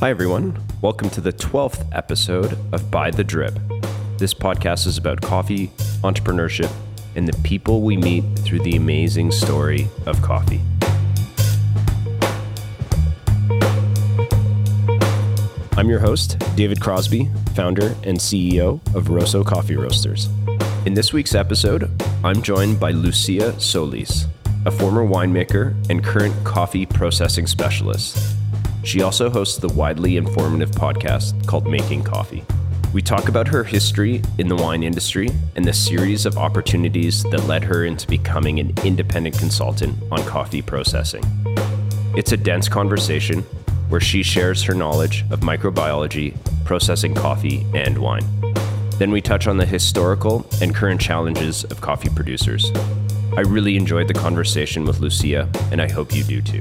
Hi, everyone. Welcome to the 12th episode of By the Drip. This podcast is about coffee, entrepreneurship, and the people we meet through the amazing story of coffee. I'm your host, David Crosby, founder and CEO of Rosso Coffee Roasters. In this week's episode, I'm joined by Lucia Solis, a former winemaker and current coffee processing specialist. She also hosts the widely informative podcast called Making Coffee. We talk about her history in the wine industry and the series of opportunities that led her into becoming an independent consultant on coffee processing. It's a dense conversation where she shares her knowledge of microbiology, processing coffee, and wine. Then we touch on the historical and current challenges of coffee producers. I really enjoyed the conversation with Lucia, and I hope you do too.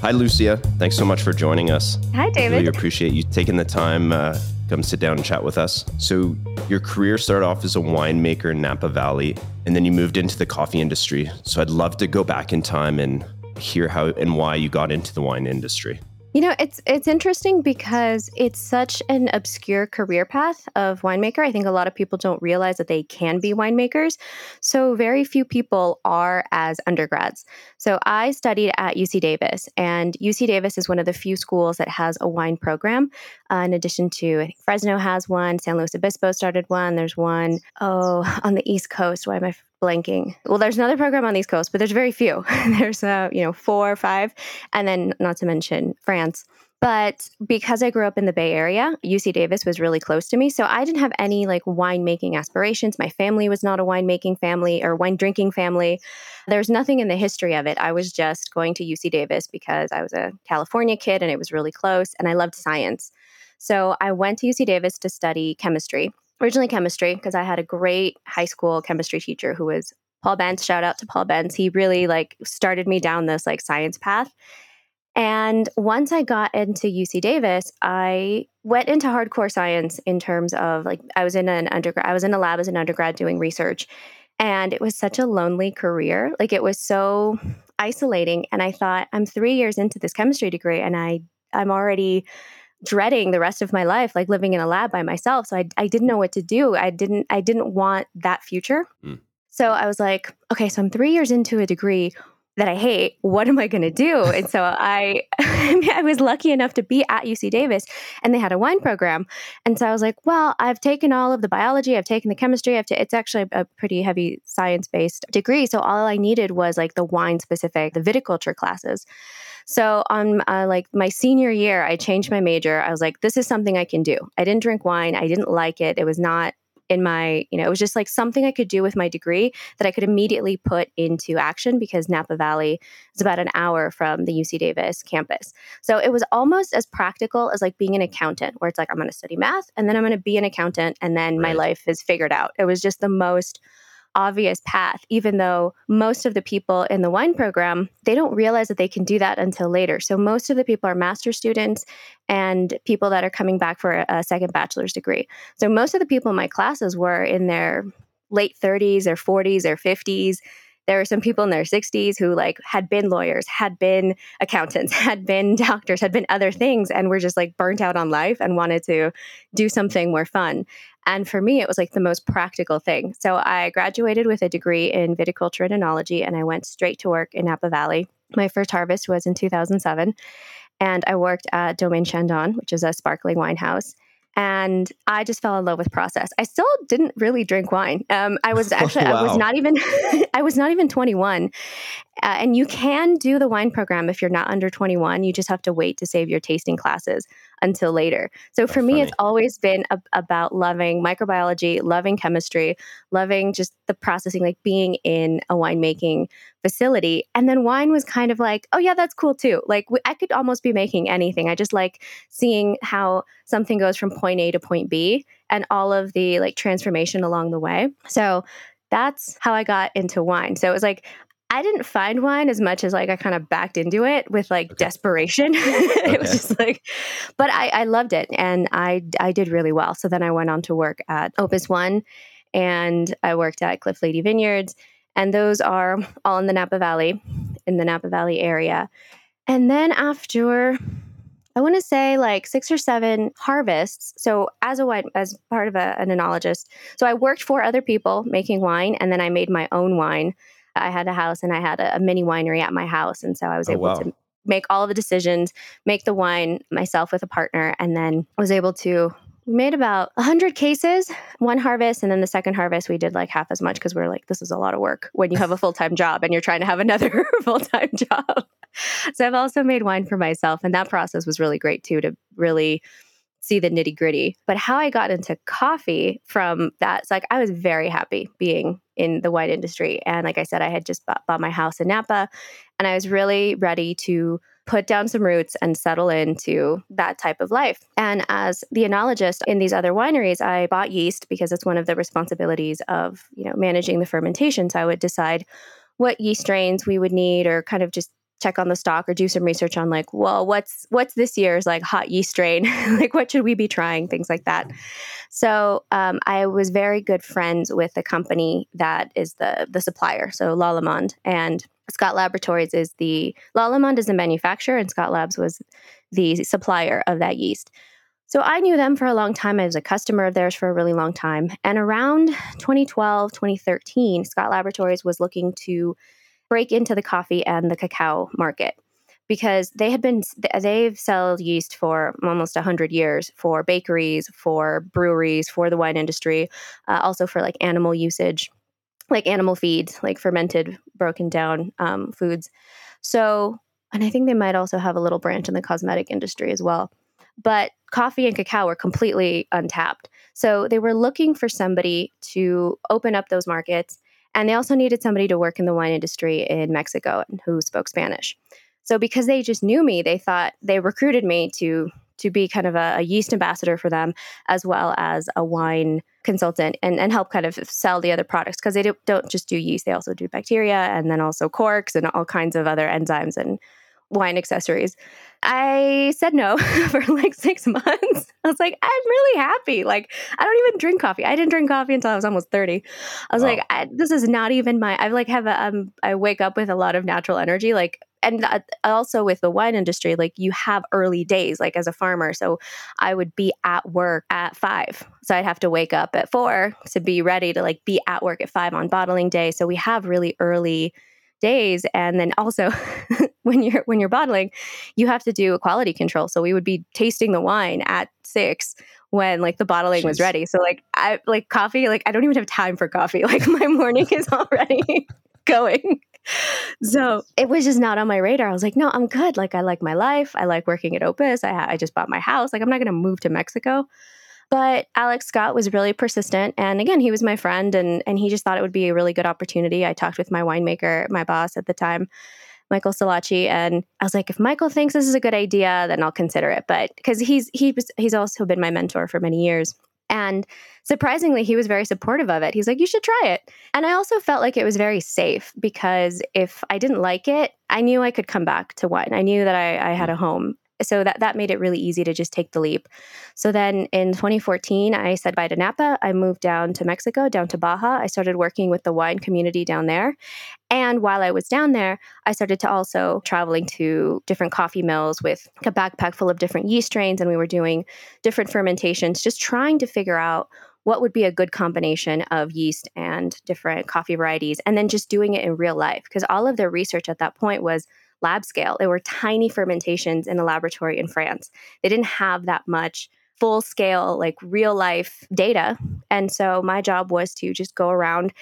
Hi, Lucia. Thanks so much for joining us. Hi, David. Really appreciate you taking the time uh, come sit down and chat with us. So, your career started off as a winemaker in Napa Valley, and then you moved into the coffee industry. So, I'd love to go back in time and hear how and why you got into the wine industry. You know, it's it's interesting because it's such an obscure career path of winemaker. I think a lot of people don't realize that they can be winemakers. So very few people are as undergrads. So I studied at UC Davis, and UC Davis is one of the few schools that has a wine program. Uh, in addition to, I think Fresno has one, San Luis Obispo started one. There's one oh on the East Coast. Why am I blanking. Well, there's another program on the East Coast, but there's very few. there's uh, you know four or five, and then not to mention France. But because I grew up in the Bay Area, UC Davis was really close to me. So I didn't have any like winemaking aspirations. My family was not a winemaking family or wine drinking family. There's nothing in the history of it. I was just going to UC Davis because I was a California kid and it was really close and I loved science. So I went to UC Davis to study chemistry originally chemistry because I had a great high school chemistry teacher who was Paul Benz. Shout out to Paul Benz. He really like started me down this like science path. And once I got into UC Davis, I went into hardcore science in terms of like I was in an undergrad, I was in a lab as an undergrad doing research. And it was such a lonely career. Like it was so isolating. And I thought, I'm three years into this chemistry degree and I I'm already dreading the rest of my life like living in a lab by myself so i, I didn't know what to do. I didn't i didn't want that future. Mm. so i was like okay so i'm three years into a degree that i hate. What am i going to do? And so i i was lucky enough to be at uc davis and they had a wine program. And so i was like well i've taken all of the biology i've taken the chemistry i've t- it's actually a pretty heavy science based degree so all i needed was like the wine specific the viticulture classes so on uh, like my senior year, I changed my major. I was like, this is something I can do. I didn't drink wine. I didn't like it. It was not in my, you know, it was just like something I could do with my degree that I could immediately put into action because Napa Valley is about an hour from the UC Davis campus. So it was almost as practical as like being an accountant, where it's like, I'm going to study math and then I'm going to be an accountant and then right. my life is figured out. It was just the most obvious path, even though most of the people in the wine program, they don't realize that they can do that until later. So most of the people are master students and people that are coming back for a second bachelor's degree. So most of the people in my classes were in their late 30s or 40s or 50s there were some people in their 60s who like had been lawyers had been accountants had been doctors had been other things and were just like burnt out on life and wanted to do something more fun and for me it was like the most practical thing so i graduated with a degree in viticulture and enology and i went straight to work in napa valley my first harvest was in 2007 and i worked at domaine chandon which is a sparkling wine house and I just fell in love with process. I still didn't really drink wine. Um, I was actually wow. I was not even I was not even 21, uh, and you can do the wine program if you're not under 21. You just have to wait to save your tasting classes until later. So for me, it's always been a- about loving microbiology, loving chemistry, loving just the processing, like being in a winemaking facility. And then wine was kind of like, oh, yeah, that's cool too. Like I could almost be making anything. I just like seeing how something goes from point A to point B and all of the like transformation along the way. So that's how I got into wine. So it was like I didn't find wine as much as like I kind of backed into it with like okay. desperation. it okay. was just like, but I, I loved it and I I did really well. So then I went on to work at Opus One, and I worked at Cliff Lede Vineyards, and those are all in the Napa Valley, in the Napa Valley area. And then after I want to say like six or seven harvests. So as a wine, as part of a, an enologist, so I worked for other people making wine, and then I made my own wine. I had a house and I had a, a mini winery at my house, and so I was Oh, able wow. to make all the decisions, make the wine myself with a partner, and then was able to. We made about 100 cases, one harvest, and then the second harvest we did like half as much because we are like, this is a lot of work when you have a full time job and you're trying to have another full time job. So I've also made wine for myself, and that process was really great too to really see the nitty gritty. But how I got into coffee from that, it's like I was very happy being in the wine industry. And like I said, I had just bought, bought my house in Napa, and I was really ready to put down some roots and settle into that type of life. And as the enologist in these other wineries, I bought yeast because it's one of the responsibilities of, you know, managing the fermentation. So I would decide what yeast strains we would need or kind of just check on the stock or do some research on like, well, what's what's this year's like hot yeast strain? like what should we be trying? Things like that. So um, I was very good friends with the company that is the the supplier, so Lallemand and Scott Laboratories is the Lallemand is the manufacturer, and Scott Labs was the supplier of that yeast. So I knew them for a long time. I was a customer of theirs for a really long time. And around 2012, 2013, Scott Laboratories was looking to break into the coffee and the cacao market because they had been they've sold yeast for almost 100 years for bakeries for breweries for the wine industry uh, also for like animal usage like animal feeds like fermented broken down um, foods. So and i think they might also have a little branch in the cosmetic industry as well but coffee and cacao were completely untapped. So they were looking for somebody to open up those markets and they also needed somebody to work in the wine industry in Mexico and who spoke Spanish. So because they just knew me, they thought they recruited me to to be kind of a, a yeast ambassador for them, as well as a wine consultant, and, and help kind of sell the other products because they don't, don't just do yeast; they also do bacteria, and then also corks and all kinds of other enzymes and wine accessories. I said no for like six months. I was like, I'm really happy. Like, I don't even drink coffee. I didn't drink coffee until I was almost 30. I was Wow. like, I, this is not even my, I like have a, um, I wake up with a lot of natural energy. Like, and uh, also with the wine industry, like you have early days, like as a farmer. So I would be at work at five. So I'd have to wake up at four to be ready to like be at work at five on bottling day. So we have really early days and then also when you're when you're bottling you have to do a quality control. So we would be tasting the wine at six when like the bottling was ready. So like i like coffee like i don't even have time for coffee. Like my morning is already going. So it was just not on my radar. I was like no i'm good. Like i like my life. I like working at opus. I, ha- I just bought my house. Like i'm not going to move to mexico but Alex Scott was really persistent. And again, he was my friend and, and he just thought it would be a really good opportunity. I talked with my winemaker, my boss at the time, Michael Silacci, and I was like, if Michael thinks this is a good idea, then I'll consider it. But because he's he was he's also been my mentor for many years. And surprisingly, he was very supportive of it. He's like, you should try it. And I also felt like it was very safe because if I didn't like it, I knew I could come back to wine. I knew that I, I had mm. a home. So that, that made it really easy to just take the leap. So then in 2014, I said bye to Napa. I moved down to Mexico, down to Baja. I started working with the wine community down there. And while I was down there, I started to also traveling to different coffee mills with a backpack full of different yeast strains. And we were doing different fermentations, just trying to figure out what would be a good combination of yeast and different coffee varieties, and then just doing it in real life. Because all of their research at that point was lab scale. They were tiny fermentations in a laboratory in France. They didn't have that much full scale, like real life data. And so my job was to just go around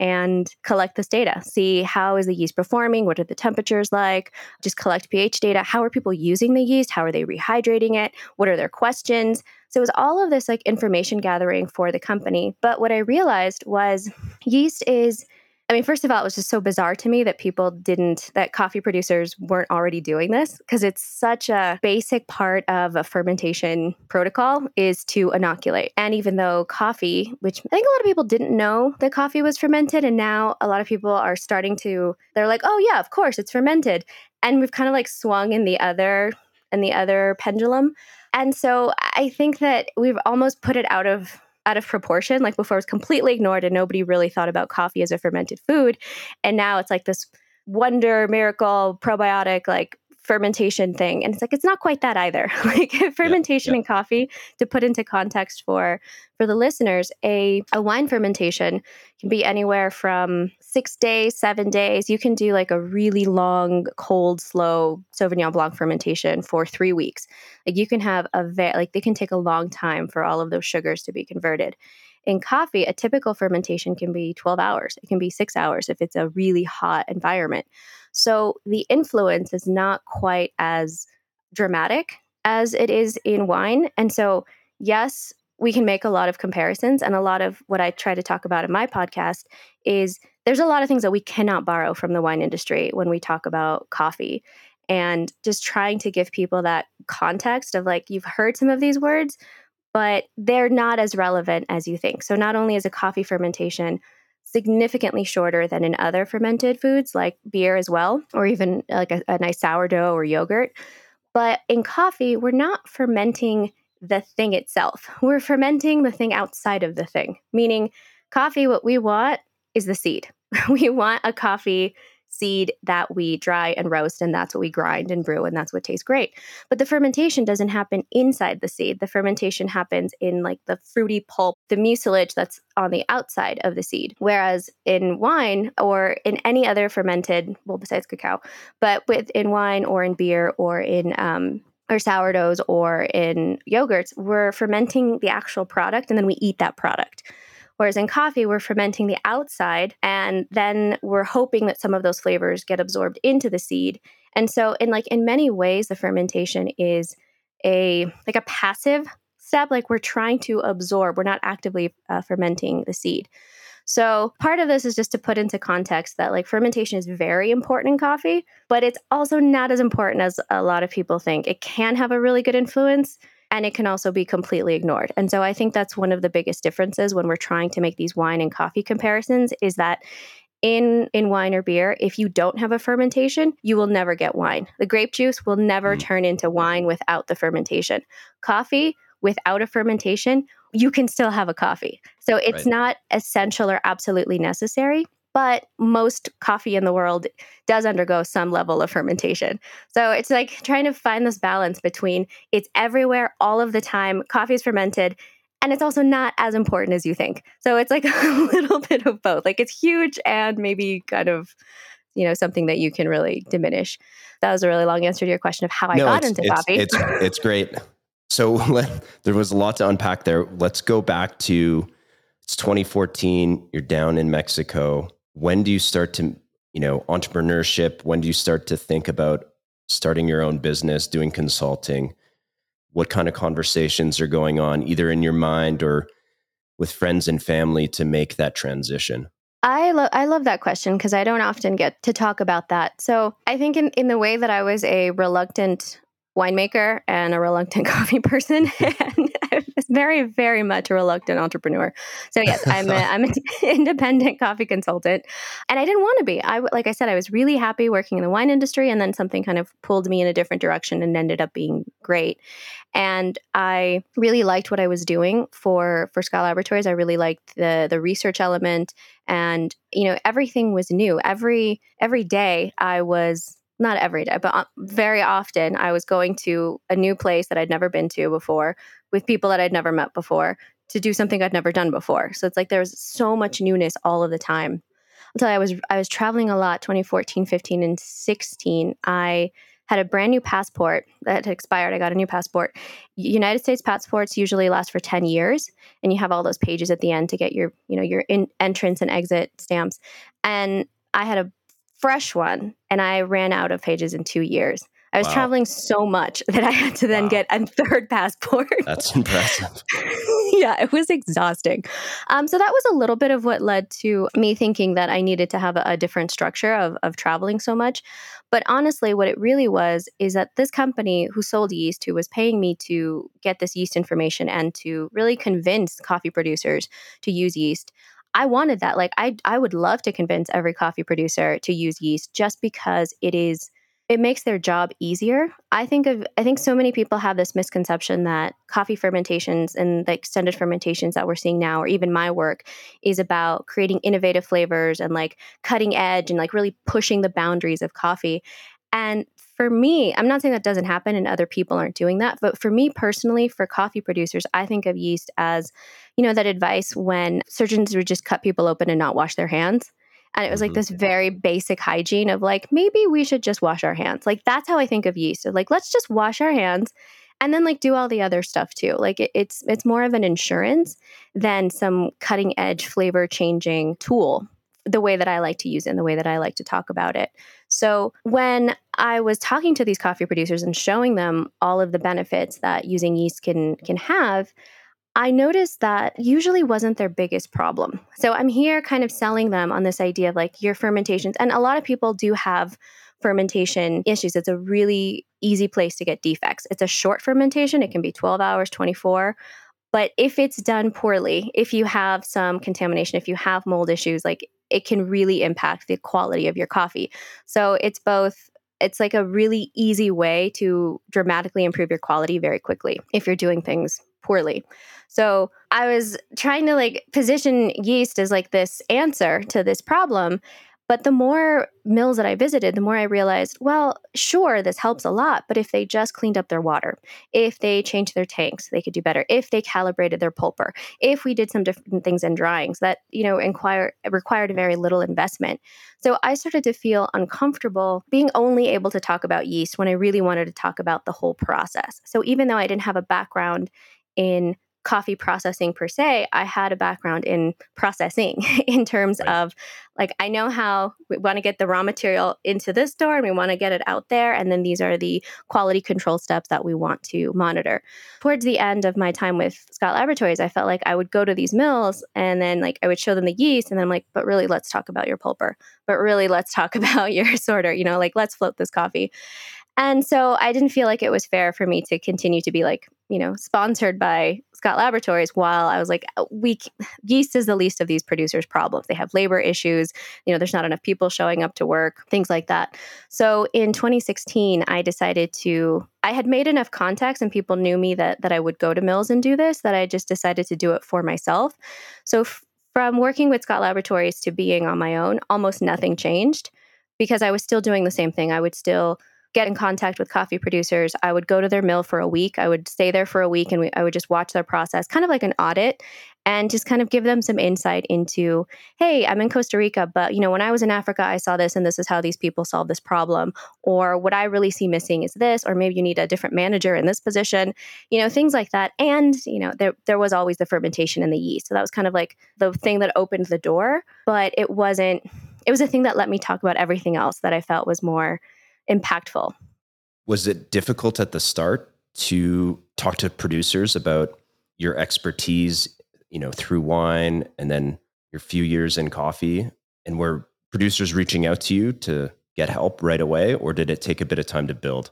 and collect this data see how is the yeast performing what are the temperatures like just collect ph data how are people using the yeast how are they rehydrating it what are their questions so it was all of this like information gathering for the company but what i realized was yeast is I mean, first of all, it was just so bizarre to me that people didn't, that coffee producers weren't already doing this because it's such a basic part of a fermentation protocol is to inoculate. And even though coffee, which I think a lot of people didn't know that coffee was fermented, and now a lot of people are starting to, they're like, oh, yeah, of course, it's fermented. And we've kind of like swung in the other, and the other pendulum. And so I think that we've almost put it out of out of proportion. Like before, it was completely ignored, and nobody really thought about coffee as a fermented food. And now it's like this wonder, miracle, probiotic, like fermentation thing and it's like it's not quite that either like fermentation yeah, yeah. in coffee to put into context for for the listeners a a wine fermentation can be anywhere from 6 days 7 days you can do like a really long cold slow sauvignon blanc fermentation for 3 weeks like you can have a ve- like they can take a long time for all of those sugars to be converted in coffee, a typical fermentation can be 12 hours. It can be six hours if it's a really hot environment. So the influence is not quite as dramatic as it is in wine. And so, yes, we can make a lot of comparisons. And a lot of what I try to talk about in my podcast is there's a lot of things that we cannot borrow from the wine industry when we talk about coffee. And just trying to give people that context of like, you've heard some of these words, but they're not as relevant as you think. So, not only is a coffee fermentation significantly shorter than in other fermented foods like beer as well, or even like a, a nice sourdough or yogurt. But in coffee, we're not fermenting the thing itself. We're fermenting the thing outside of the thing, meaning coffee, what we want is the seed. we want a coffee seed that we dry and roast, and that's what we grind and brew, and that's what tastes great. But the fermentation doesn't happen inside the seed. The fermentation happens in like the fruity pulp, the mucilage that's on the outside of the seed. Whereas in wine or in any other fermented, well, besides cacao, but with in wine or in beer or in um, or sourdoughs or in yogurts, we're fermenting the actual product and then we eat that product. Whereas in coffee, we're fermenting the outside and then we're hoping that some of those flavors get absorbed into the seed. And so in like in many ways the fermentation is a like a passive step like we're trying to absorb, we're not actively uh, fermenting the seed. So, part of this is just to put into context that like fermentation is very important in coffee, but it's also not as important as a lot of people think. It can have a really good influence, and it can also be completely ignored. And so I think that's one of the biggest differences when we're trying to make these wine and coffee comparisons is that in in wine or beer if you don't have a fermentation you will never get wine the grape juice will never mm. turn into wine without the fermentation coffee without a fermentation you can still have a coffee so it's right. not essential or absolutely necessary but most coffee in the world does undergo some level of fermentation. So it's like trying to find this balance between it's everywhere all of the time, coffee is fermented, and it's also not as important as you think. So it's like a little bit of both. Like it's huge and maybe kind of you know something that you can really diminish. That was a really long answer to your question of how I no, got into it's, coffee. It's it's great. So let, there was a lot to unpack there. Let's go back to it's 2014. You're down in Mexico when do you start to you know entrepreneurship? When do you start to think about starting your own business doing consulting? What kind of conversations are going on either in your mind or with friends and family to make that transition? I love I love that question because I don't often get to talk about that. So I think in, in the way that I was a reluctant winemaker and a reluctant coffee person and very very much a reluctant entrepreneur. So yes i'm a, i'm an independent coffee consultant. And i didn't want to be. I like i said i was really happy working in the wine industry and then something kind of pulled me in a different direction and ended up being great. And i really liked what i was doing for for Scott Laboratories. I really liked the the research element. And you know everything was new. Every every day i was not every day, but uh, very often I was going to a new place that I'd never been to before with people that I'd never met before to do something I'd never done before. So it's like there was so much newness all of the time. Until I was I was traveling a lot 2014, 15 and 16. I had a brand new passport that had expired. I got a new passport. United States passports usually last for 10 years and you have all those pages at the end to get your, you know, your in, entrance and exit stamps. And I had a fresh one and I ran out of pages in two years. I was wow. traveling so much that I had to then wow. get a third passport. That's impressive. yeah, it was exhausting. Um, so that was a little bit of what led to me thinking that I needed to have a, a different structure of, of traveling so much. But honestly, what it really was is that this company who sold yeast, who was paying me to get this yeast information and to really convince coffee producers to use yeast, I wanted that. Like I I would love to convince every coffee producer to use yeast just because it is it makes their job easier. I think of I think so many people have this misconception that coffee fermentations and the extended fermentations that we're seeing now or even my work is about creating innovative flavors and like cutting edge and like really pushing the boundaries of coffee. And for me, I'm not saying that doesn't happen and other people aren't doing that, but for me personally, for coffee producers, I think of yeast as, you know, that advice when surgeons would just cut people open and not wash their hands. And it was like mm-hmm. this very basic hygiene of like, maybe we should just wash our hands. Like, that's how I think of yeast. So like, let's just wash our hands and then like do all the other stuff too. Like it, it's it's more of an insurance than some cutting edge flavor changing tool the way that I like to use it and the way that I like to talk about it. So when I was talking to these coffee producers and showing them all of the benefits that using yeast can can have, I noticed that usually wasn't their biggest problem. So I'm here kind of selling them on this idea of like your fermentations and a lot of people do have fermentation issues. It's a really easy place to get defects. It's a short fermentation, it can be 12 hours, 24. But if it's done poorly, if you have some contamination, if you have mold issues, like it can really impact the quality of your coffee. So it's both it's like a really easy way to dramatically improve your quality very quickly if you're doing things poorly. So I was trying to like position yeast as like this answer to this problem but the more mills that I visited, the more I realized, well, sure, this helps a lot, but if they just cleaned up their water, if they changed their tanks, they could do better. If they calibrated their pulper, if we did some different things in dryings that, you know, inquire, required very little investment. So I started to feel uncomfortable being only able to talk about yeast when I really wanted to talk about the whole process. So even though I didn't have a background in coffee processing per se, I had a background in processing in terms right. of like, I know how we want to get the raw material into this store and we want to get it out there. And then these are the quality control steps that we want to monitor. Towards the end of my time with Scott Laboratories, I felt like I would go to these mills and then like I would show them the yeast. And then I'm like, but really, let's talk about your pulper. But really, let's talk about your sorter. You know, like, let's float this coffee. And so I didn't feel like it was fair for me to continue to be like, you know, sponsored by Scott Laboratories while I was like, uh, we yeast is the least of these producers' problems. They have labor issues. You know, there's not enough people showing up to work, things like that. So in 2016, I decided to. I had made enough contacts and people knew me that that I would go to mills and do this that I just decided to do it for myself. So f- from working with Scott Laboratories to being on my own, almost nothing changed because I was still doing the same thing. I would still get in contact with coffee producers. I would go to their mill for a week. I would stay there for a week and we, I would just watch their process, kind of like an audit, and just kind of give them some insight into, hey, I'm in Costa Rica, but you know, when I was in Africa, I saw this and this is how these people solve this problem. Or what I really see missing is this, or maybe you need a different manager in this position, you know, things like that. And, you know, there there was always the fermentation in the yeast. So that was kind of like the thing that opened the door, but it wasn't it was a thing that let me talk about everything else that I felt was more impactful. Was it difficult at the start to talk to producers about your expertise, you know, through wine and then your few years in coffee? And were producers reaching out to you to get help right away, or did it take a bit of time to build?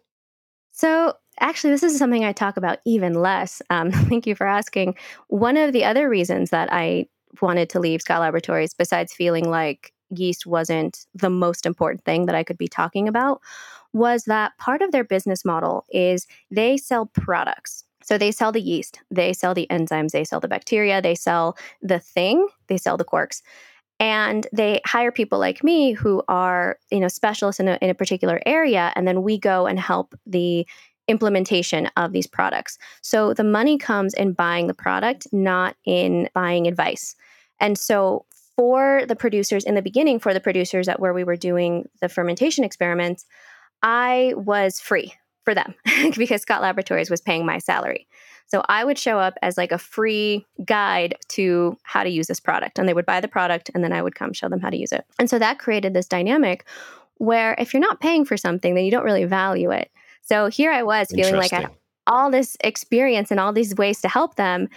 So, actually, this is something I talk about even less. Um, thank you for asking. One of the other reasons that I wanted to leave Scott Laboratories, besides feeling like yeast wasn't the most important thing that I could be talking about was that part of their business model is they sell products. So they sell the yeast, they sell the enzymes, they sell the bacteria, they sell the thing, they sell the corks. And they hire people like me who are, you know, specialists in a, in a particular area, and then we go and help the implementation of these products. So the money comes in buying the product, not in buying advice. And so for the producers in the beginning, for the producers at where we were doing the fermentation experiments, I was free for them because Scott Laboratories was paying my salary. So I would show up as like a free guide to how to use this product. And they would buy the product and then I would come show them how to use it. And so that created this dynamic where if you're not paying for something, then you don't really value it. So here I was feeling like I had all this experience and all these ways to help them,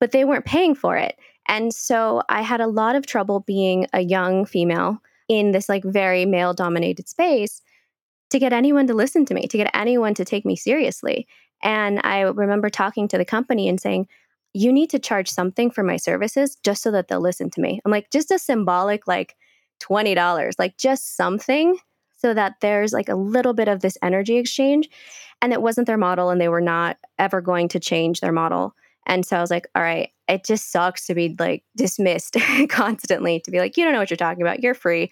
but they weren't paying for it. And so I had a lot of trouble being a young female in this like very male dominated space to get anyone to listen to me, to get anyone to take me seriously. And I remember talking to the company and saying, you need to charge something for my services just so that they'll listen to me. I'm like, just a symbolic, like $20, like just something so that there's like a little bit of this energy exchange. And it wasn't their model, and they were not ever going to change their model. And so I was like, all right, it just sucks to be like dismissed constantly, to be like, you don't know what you're talking about. You're free.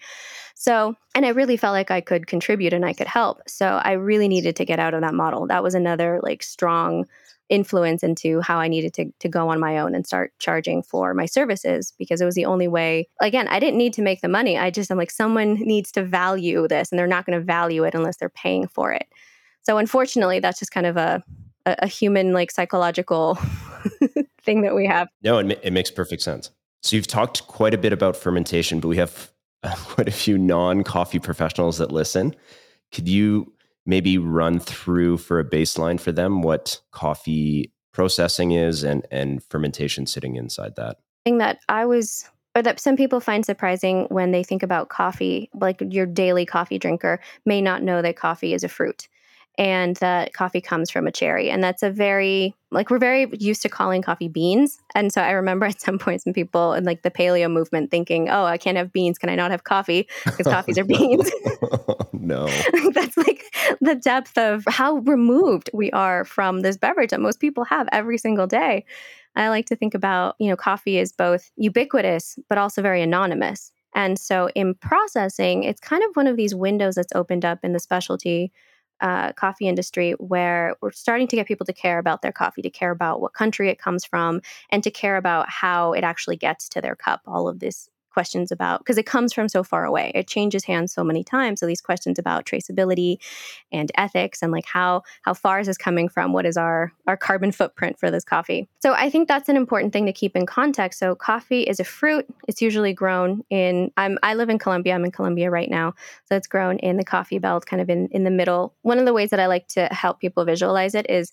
So, and I really felt like I could contribute and I could help. So I really needed to get out of that model. That was another like strong influence into how I needed to, to go on my own and start charging for my services because it was the only way. Again, I didn't need to make the money. I just, I'm like, someone needs to value this and they're not going to value it unless they're paying for it. So unfortunately, that's just kind of a, a, a human, like psychological thing that we have. No, it, it makes perfect sense. So you've talked quite a bit about fermentation, but we have quite a few non coffee professionals that listen. Could you maybe run through for a baseline for them what coffee processing is and and fermentation sitting inside that thing that i was or that some people find surprising when they think about coffee like your daily coffee drinker may not know that coffee is a fruit and that coffee comes from a cherry. And that's a very, like, we're very used to calling coffee beans. And so I remember at some point some people in like the paleo movement thinking, oh, I can't have beans. Can I not have coffee? Because coffees are beans. no. that's like the depth of how removed we are from this beverage that most people have every single day. I like to think about, you know, coffee is both ubiquitous, but also very anonymous. And so in processing, it's kind of one of these windows that's opened up in the specialty uh, coffee industry where we're starting to get people to care about their coffee, to care about what country it comes from, and to care about how it actually gets to their cup. All of this questions about because it comes from so far away. It changes hands so many times. So these questions about traceability and ethics and like how how far is this coming from? What is our our carbon footprint for this coffee? So I think that's an important thing to keep in context. So coffee is a fruit. It's usually grown in I'm I live in Colombia. I'm in Colombia right now. So it's grown in the coffee belt, kind of in in the middle. One of the ways that I like to help people visualize it is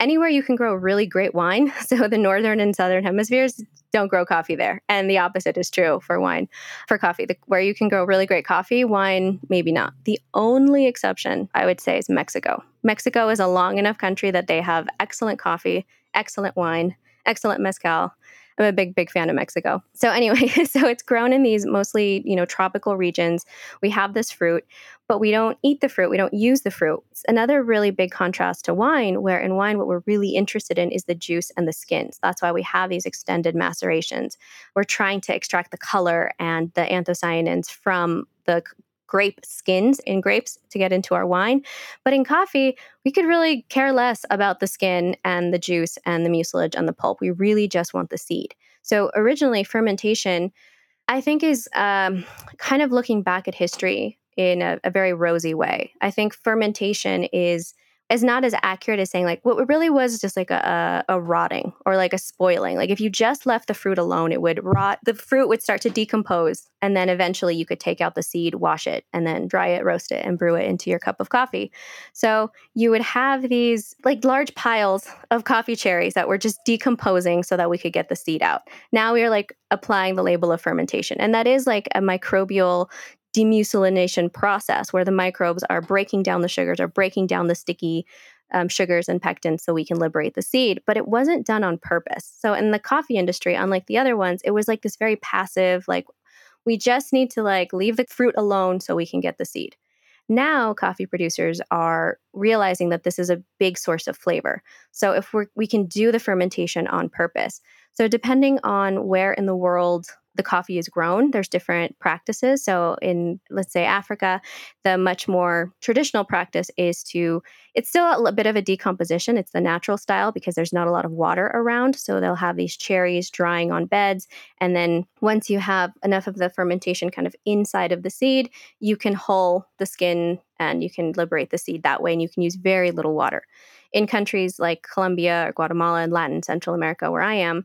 anywhere you can grow really great wine. So the northern and southern hemispheres don't grow coffee there, and the opposite is true for wine. For coffee, the, where you can grow really great coffee, wine maybe not. The only exception I would say is Mexico. Mexico is a long enough country that they have excellent coffee, excellent wine, excellent mezcal, I'm a big, big fan of Mexico. So anyway, so it's grown in these mostly, you know, tropical regions. We have this fruit, but we don't eat the fruit. We don't use the fruit. It's another really big contrast to wine, where in wine, what we're really interested in is the juice and the skins. That's why we have these extended macerations. We're trying to extract the color and the anthocyanins from the grape skins in grapes to get into our wine. But in coffee, we could really care less about the skin and the juice and the mucilage and the pulp. We really just want the seed. So originally, fermentation, I think, is um, kind of looking back at history in a, a very rosy way. I think fermentation is is not as accurate as saying like what really was just like a, a, a, rotting or like a spoiling. Like if you just left the fruit alone, it would rot. The fruit would start to decompose, and then eventually you could take out the seed, wash it, and then dry it, roast it, and brew it into your cup of coffee. So you would have these like large piles of coffee cherries that were just decomposing so that we could get the seed out. Now we are like applying the label of fermentation, and that is like a microbial demucilination process where the microbes are breaking down the sugars or breaking down the sticky um, sugars and pectins so we can liberate the seed. But it wasn't done on purpose. So in the coffee industry, unlike the other ones, it was like this very passive, like we just need to like leave the fruit alone so we can get the seed. Now, coffee producers are realizing that this is a big source of flavor. So, if we we can do the fermentation on purpose. So, depending on where in the world the coffee is grown. There's different practices. So in let's say Africa, the much more traditional practice is to it's still a bit of a decomposition. It's the natural style because there's not a lot of water around. So they'll have these cherries drying on beds and then once you have enough of the fermentation kind of inside of the seed, you can hull the skin and you can liberate the seed that way and you can use very little water. In countries like Colombia or Guatemala and Latin Central America where I am,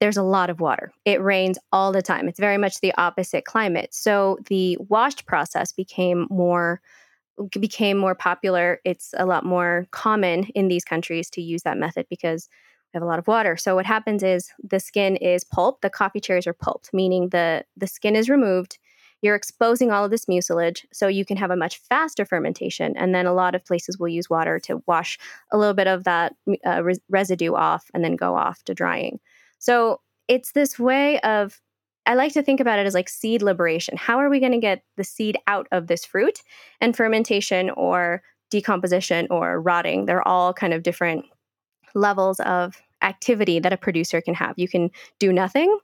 there's a lot of water. It rains all the time. It's very much the opposite climate. So the washed process became more became more popular. It's a lot more common in these countries to use that method because we have a lot of water. So what happens is the skin is pulped. The coffee cherries are pulped, meaning the the skin is removed. You're exposing all of this mucilage, so you can have a much faster fermentation. And then a lot of places will use water to wash a little bit of that uh, res- residue off, and then go off to drying. So it's this way of, I like to think about it as like seed liberation. How are we going to get the seed out of this fruit? And fermentation or decomposition or rotting, they're all kind of different levels of activity that a producer can have. You can do nothing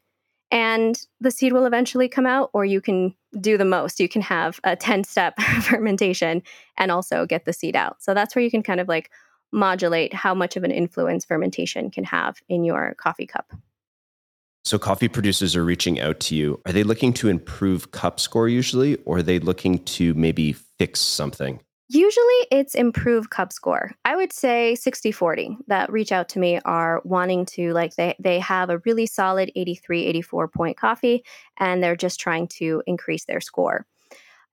and the seed will eventually come out, or you can do the most. You can have a 10 step fermentation and also get the seed out. So that's where you can kind of like modulate how much of an influence fermentation can have in your coffee cup. So, coffee producers are reaching out to you. Are they looking to improve cup score usually, or are they looking to maybe fix something? Usually it's improve cup score. I would say 60 40 that reach out to me are wanting to, like, they, they have a really solid 83, 84 point coffee, and they're just trying to increase their score.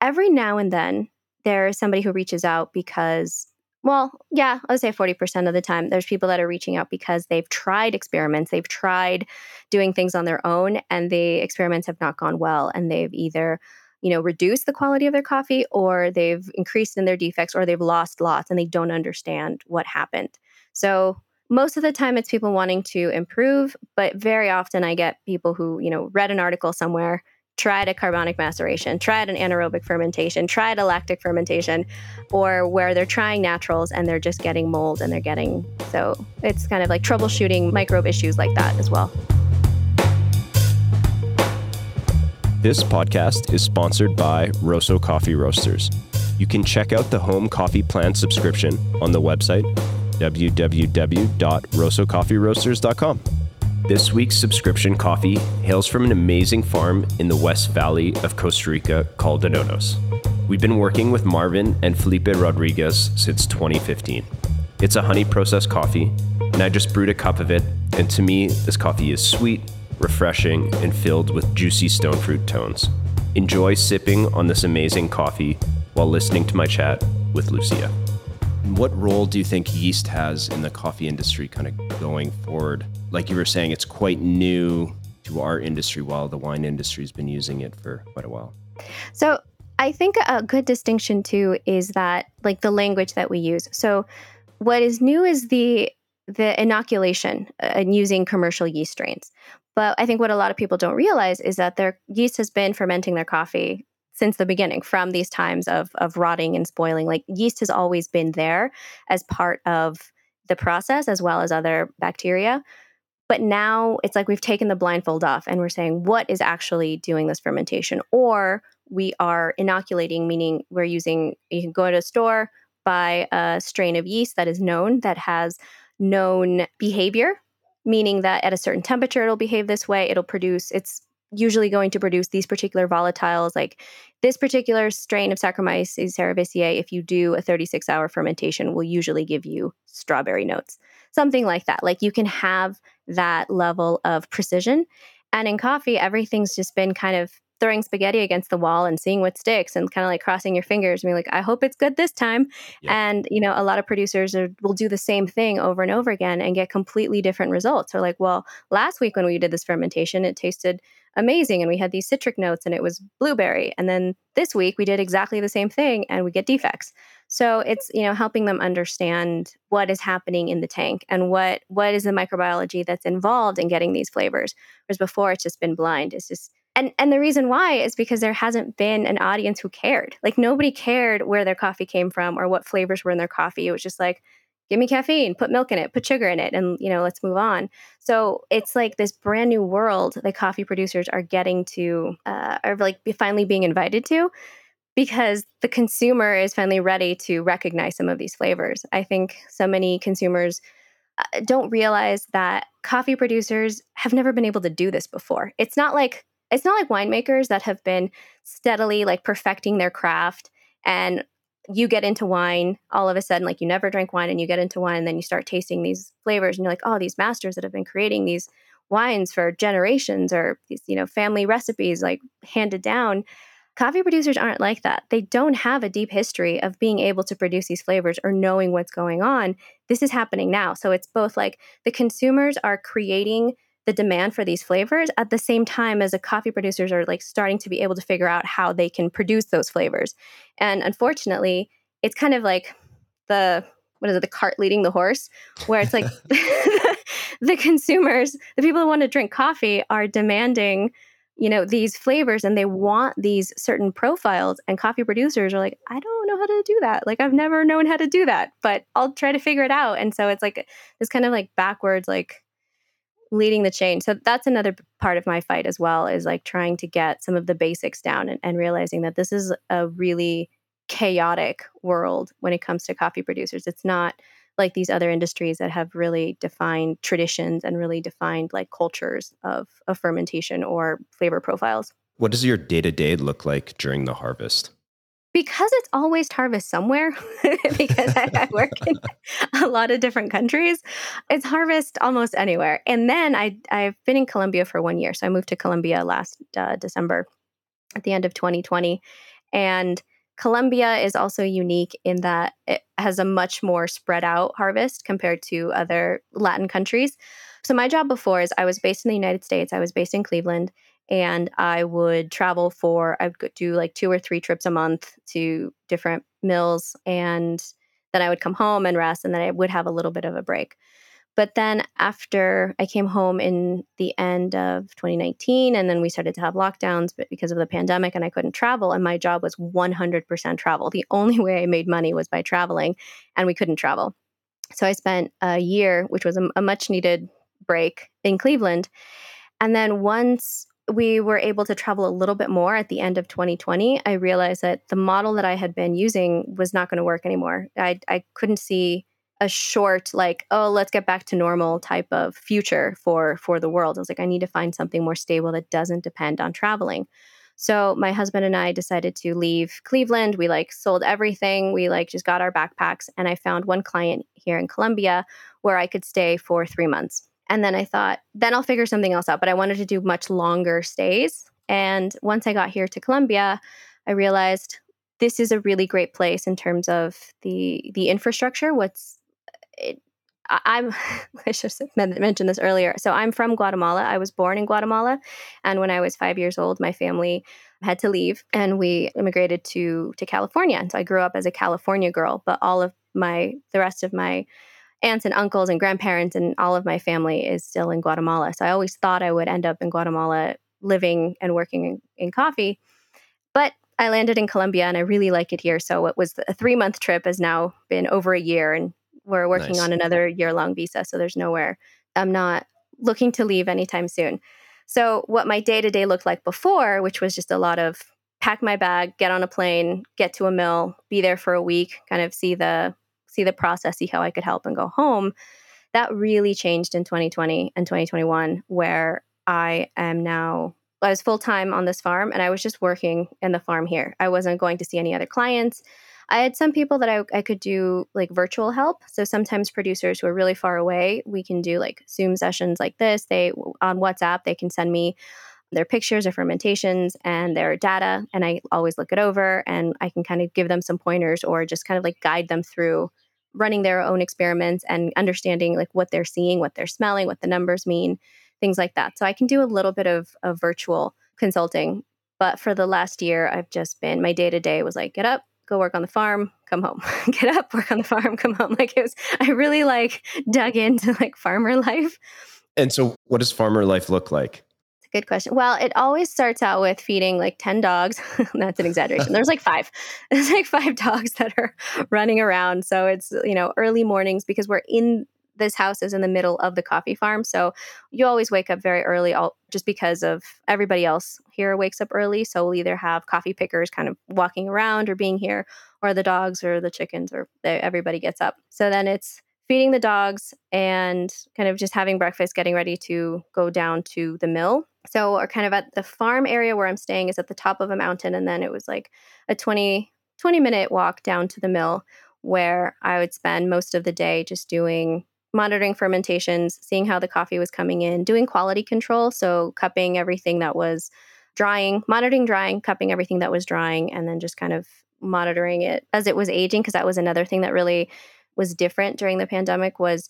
Every now and then, there's somebody who reaches out because well, yeah, I would say 40% of the time, there's people that are reaching out because they've tried experiments. They've tried doing things on their own, and the experiments have not gone well. And they've either, you know, reduced the quality of their coffee, or they've increased in their defects, or they've lost lots and they don't understand what happened. So, most of the time, it's people wanting to improve, but very often I get people who, you know, read an article somewhere tried a carbonic maceration, tried an anaerobic fermentation, tried a lactic fermentation, or where they're trying naturals and they're just getting mold and they're getting so it's kind of like troubleshooting microbe issues like that as well. This podcast is sponsored by Rosso Coffee Roasters. You can check out the home coffee plan subscription on the website www.rossocoffeeroasters.com. This week's subscription coffee hails from an amazing farm in the West Valley of Costa Rica called Anonos. We've been working with Marvin and Felipe Rodriguez since 2015. It's a honey processed coffee, and I just brewed a cup of it, and to me, this coffee is sweet, refreshing, and filled with juicy stone fruit tones. Enjoy sipping on this amazing coffee while listening to my chat with Lucia. What role do you think yeast has in the coffee industry kind of going forward? Like you were saying, it's quite new to our industry while the wine industry has been using it for quite a while. So I think a good distinction too is that like the language that we use. So what is new is the the inoculation uh, and using commercial yeast strains. But I think what a lot of people don't realize is that their yeast has been fermenting their coffee since the beginning from these times of of rotting and spoiling like yeast has always been there as part of the process as well as other bacteria but now it's like we've taken the blindfold off and we're saying what is actually doing this fermentation? Or we are inoculating meaning we're using you can go to a store buy a strain of yeast that is known that has known behavior meaning that at a certain temperature it'll behave this way. It'll produce it's usually going to produce these particular volatiles. Like this particular strain of Saccharomyces cerevisiae if you do a 36 hour fermentation will usually give you strawberry notes. Something like that. Like you can have that level of precision and in coffee everything's just been kind of throwing spaghetti against the wall and seeing what sticks and kind of like crossing your fingers and being like, I hope it's good this time. Yeah. And, you know, a lot of producers are, will do the same thing over and over again and get completely different results. Or like, well, last week when we did this fermentation, it tasted amazing and we had these citric notes and it was blueberry. And then this week we did exactly the same thing and we get defects. So it's, you know, helping them understand what is happening in the tank and what what is the microbiology that's involved in getting these flavors. Whereas before it's just been blind. It's just and and the reason why is because there hasn't been an audience who cared like nobody cared where their coffee came from or what flavors were in their coffee it was just like give me caffeine put milk in it put sugar in it and you know let's move on so it's like this brand new world that coffee producers are getting to uh, are like finally being invited to because the consumer is finally ready to recognize some of these flavors. I think so many consumers uh, don't realize that coffee producers have never been able to do this before. It's not like it's not like winemakers that have been steadily like perfecting their craft and you get into wine all of a sudden like you never drank wine and you get into wine and then you start tasting these flavors and you're like oh these masters that have been creating these wines for generations or these you know family recipes like handed down coffee producers aren't like that. They don't have a deep history of being able to produce these flavors or knowing what's going on. This is happening now. So it's both like the consumers are creating the demand for these flavors at the same time as the coffee producers are like starting to be able to figure out how they can produce those flavors. And unfortunately, it's kind of like the what is it, the cart leading the horse, where it's like the consumers, the people who want to drink coffee are demanding, you know, these flavors and they want these certain profiles. And coffee producers are like, I don't know how to do that. Like I've never known how to do that, but I'll try to figure it out. And so it's like this kind of like backwards, like leading the chain. So that's another part of my fight as well is like trying to get some of the basics down and, and realizing that this is a really chaotic world when it comes to coffee producers. It's not like these other industries that have really defined traditions and really defined like cultures of, of fermentation or flavor profiles. What does your day to day look like during the harvest? because it's always harvest somewhere because I, I, work in a lot of different countries it's harvest almost anywhere and then I, i've been in colombia for one year so i moved to colombia last uh, december at the end of 2020 and Colombia is also unique in that it has a much more spread out harvest compared to other Latin countries. So, my job before is I was based in the United States, I was based in Cleveland, and I would travel for, I would do like two or three trips a month to different mills. And then I would come home and rest, and then I would have a little bit of a break. But then after I came home in the end of 2019, and then we started to have lockdowns because of the pandemic, and I couldn't travel, and my job was 100% travel. The only way I made money was by traveling, and we couldn't travel. So I spent a year, which was a, a much needed break in Cleveland. And then once we were able to travel a little bit more at the end of 2020, I realized that the model that I had been using was not going to work anymore. I, I couldn't see a short like oh let's get back to normal type of future for for the world. I was like i need to find something more stable that doesn't depend on traveling. So my husband and i decided to leave cleveland. We like sold everything. We like just got our backpacks and i found one client here in colombia where i could stay for three months. And then i thought then i'll figure something else out but i wanted to do much longer stays. And once i got here to colombia i realized this is a really great place in terms of the the infrastructure what's it, I'm, I should have mentioned this earlier. So I'm from Guatemala. I was born in Guatemala. And when I was five years old, my family had to leave and we immigrated to, to California. And so I grew up as a California girl, but all of my, the rest of my aunts and uncles and grandparents and all of my family is still in Guatemala. So I always thought I would end up in Guatemala living and working in, in coffee. But I landed in Colombia and I really like it here. So it was a three month trip has now been over a year and we're working nice. on another year long visa, so there's nowhere. I'm not looking to leave anytime soon. So, what my day to day looked like before, which was just a lot of pack my bag, get on a plane, get to a mill, be there for a week, kind of see the see the process, see how I could help, and go home. That really changed in 2020 and 2021, where I am now. I was full time on this farm, and I was just working in the farm here. I wasn't going to see any other clients. I had some people that I, I could do like virtual help. So sometimes producers who are really far away, we can do like Zoom sessions like this. They on WhatsApp, they can send me their pictures of fermentations and their data, and I always look it over and I can kind of give them some pointers or just kind of like guide them through running their own experiments and understanding like what they're seeing, what they're smelling, what the numbers mean, things like that. So I can do a little bit of, of virtual consulting. But for the last year, I've just been my day to day was like get up, go work on the farm, come home, get up, work on the farm, come home. Like it was, I really like dug into like farmer life. And so, what does farmer life look like? It's a good question. Well, it always starts out with feeding like 10 dogs. That's an exaggeration. There's like five. There's like five dogs that are running around. So it's, you know, early mornings because we're in this house is in the middle of the coffee farm. So you always wake up very early all, just because of everybody else here wakes up early. So we'll either have coffee pickers kind of walking around or being here, or the dogs or the chickens, or everybody gets up. So then it's feeding the dogs and kind of just having breakfast, getting ready to go down to the mill. So we're kind of at the farm area where I'm staying is at the top of a mountain. And then it was like a 20, 20 minute walk down to the mill where I would spend most of the day just doing monitoring fermentations, seeing how the coffee was coming in, doing quality control, so cupping everything that was drying, monitoring drying, cupping everything that was drying, and then just kind of monitoring it as it was aging because that was another thing that really was different during the pandemic was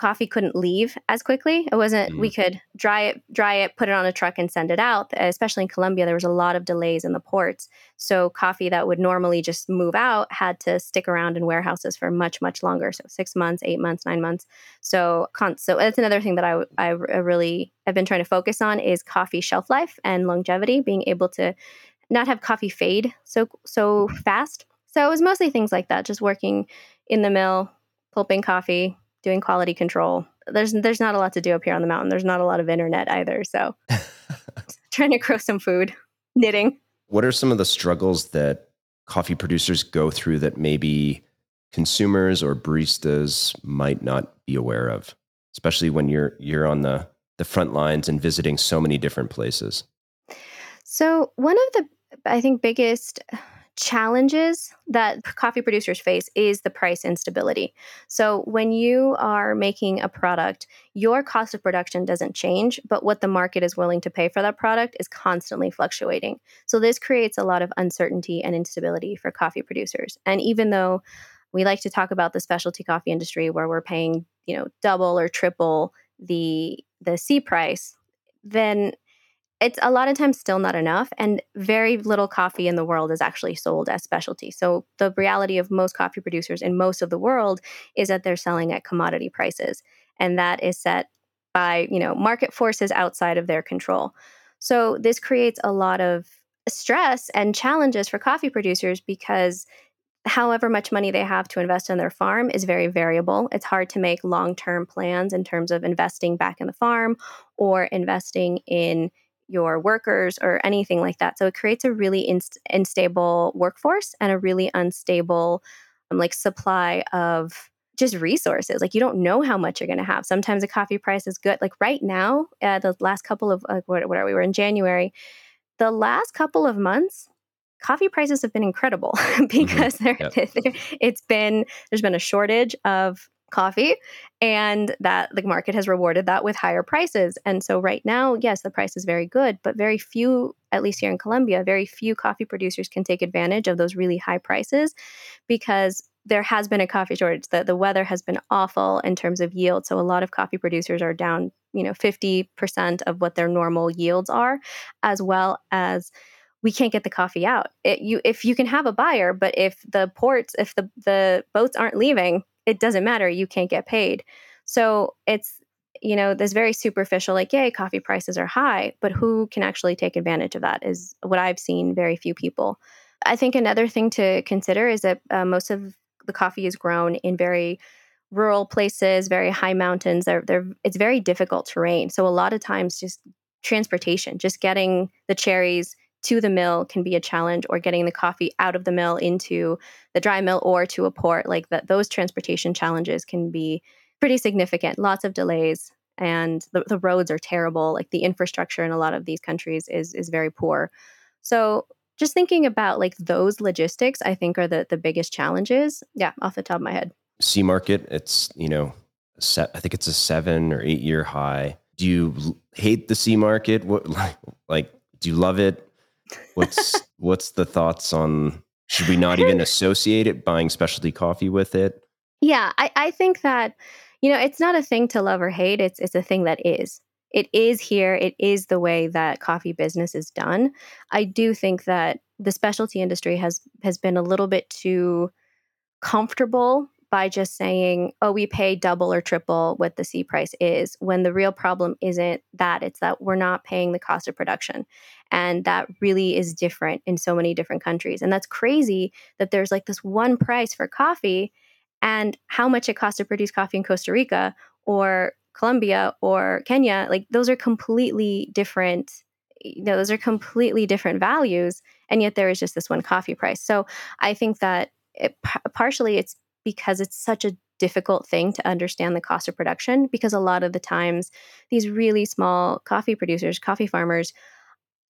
coffee couldn't leave as quickly. It wasn't mm. we could dry it, dry it, put it on a truck and send it out. Especially in Colombia, there was a lot of delays in the ports. So coffee that would normally just move out had to stick around in warehouses for much much longer. So 6 months, 8 months, 9 months. So con- so that's another thing that I I really have been trying to focus on is coffee shelf life and longevity, being able to not have coffee fade so so fast. So it was mostly things like that, just working in the mill, pulping coffee, doing quality control. there's there's not a lot to do up here on the mountain. There's not a lot of internet either. So trying to grow some food, knitting. What are some of the struggles that coffee producers go through that maybe consumers or baristas might not be aware of, especially when you're you're on the the front lines and visiting so many different places? So, one of the I think biggest challenges that coffee producers face is the price instability. So, when you are making a product, your cost of production doesn't change, but what the market is willing to pay for that product is constantly fluctuating. So, this creates a lot of uncertainty and instability for coffee producers. And even though we like to talk about the specialty coffee industry where we're paying, you know, double or triple the the C price, then it's a lot of times still not enough and very little coffee in the world is actually sold as specialty so the reality of most coffee producers in most of the world is that they're selling at commodity prices and that is set by you know market forces outside of their control so this creates a lot of stress and challenges for coffee producers because however much money they have to invest in their farm is very variable. It's hard to make long term plans in terms of investing back in the farm or investing in your workers or anything like that. So it creates a really inst- unstable workforce and a really unstable um, like supply of just resources. Like you don't know how much you're going to have. Sometimes a coffee price is good. Like right now, uh, the last couple of uh, what, what are we? We're in January. The last couple of months, coffee prices have been incredible because mm-hmm. yep. it's been there's been a shortage of coffee and that the market has rewarded that with higher prices. And so right now yes the price is very good but very few at least here in Colombia very few coffee producers can take advantage of those really high prices because there has been a coffee shortage. The, the weather has been awful in terms of yield. So a lot of coffee producers are down you know 50% of what their normal yields are as well as we can't get the coffee out. It, you, if you can have a buyer, but if the ports, if the the boats aren't leaving, it doesn't matter. You can't get paid. So it's you know this very superficial like yay coffee prices are high but who can actually take advantage of that is what i've seen very few people i think another thing to consider is that uh, most of the coffee is grown in very rural places very high mountains they're, they're it's very difficult terrain so a lot of times just transportation just getting the cherries to the mill can be a challenge or getting the coffee out of the mill into the dry mill or to a port like that those transportation challenges can be pretty significant lots of delays and the, the roads are terrible like the infrastructure in a lot of these countries is is very poor. So just thinking about like those logistics i think are the the biggest challenges. Yeah off the top of my head. C market it's you know set, i think it's a seven or eight year high. Do you hate the C market? What like, like do you love it What's what's the thoughts on should we not even associate it buying specialty coffee with it? Yeah, I, I think that you know it's not a thing to love or hate. It's it's a thing that is. It is here. It is the way that coffee business is done. I do think that the specialty industry has has been a little bit too comfortable by just saying, oh, we pay double or triple what the C price is, when the real problem isn't that. It's that we're not paying the cost of production. And that really is different in so many different countries. And that's crazy that there's like this one price for coffee and how much it costs to produce coffee in Costa Rica or Colombia or Kenya. Like those are completely different. You know, those are completely different values. And yet there is just this one coffee price. So I think that it, partially it's because it's such a difficult thing to understand the cost of production because a lot of the times these really small coffee producers, coffee farmers,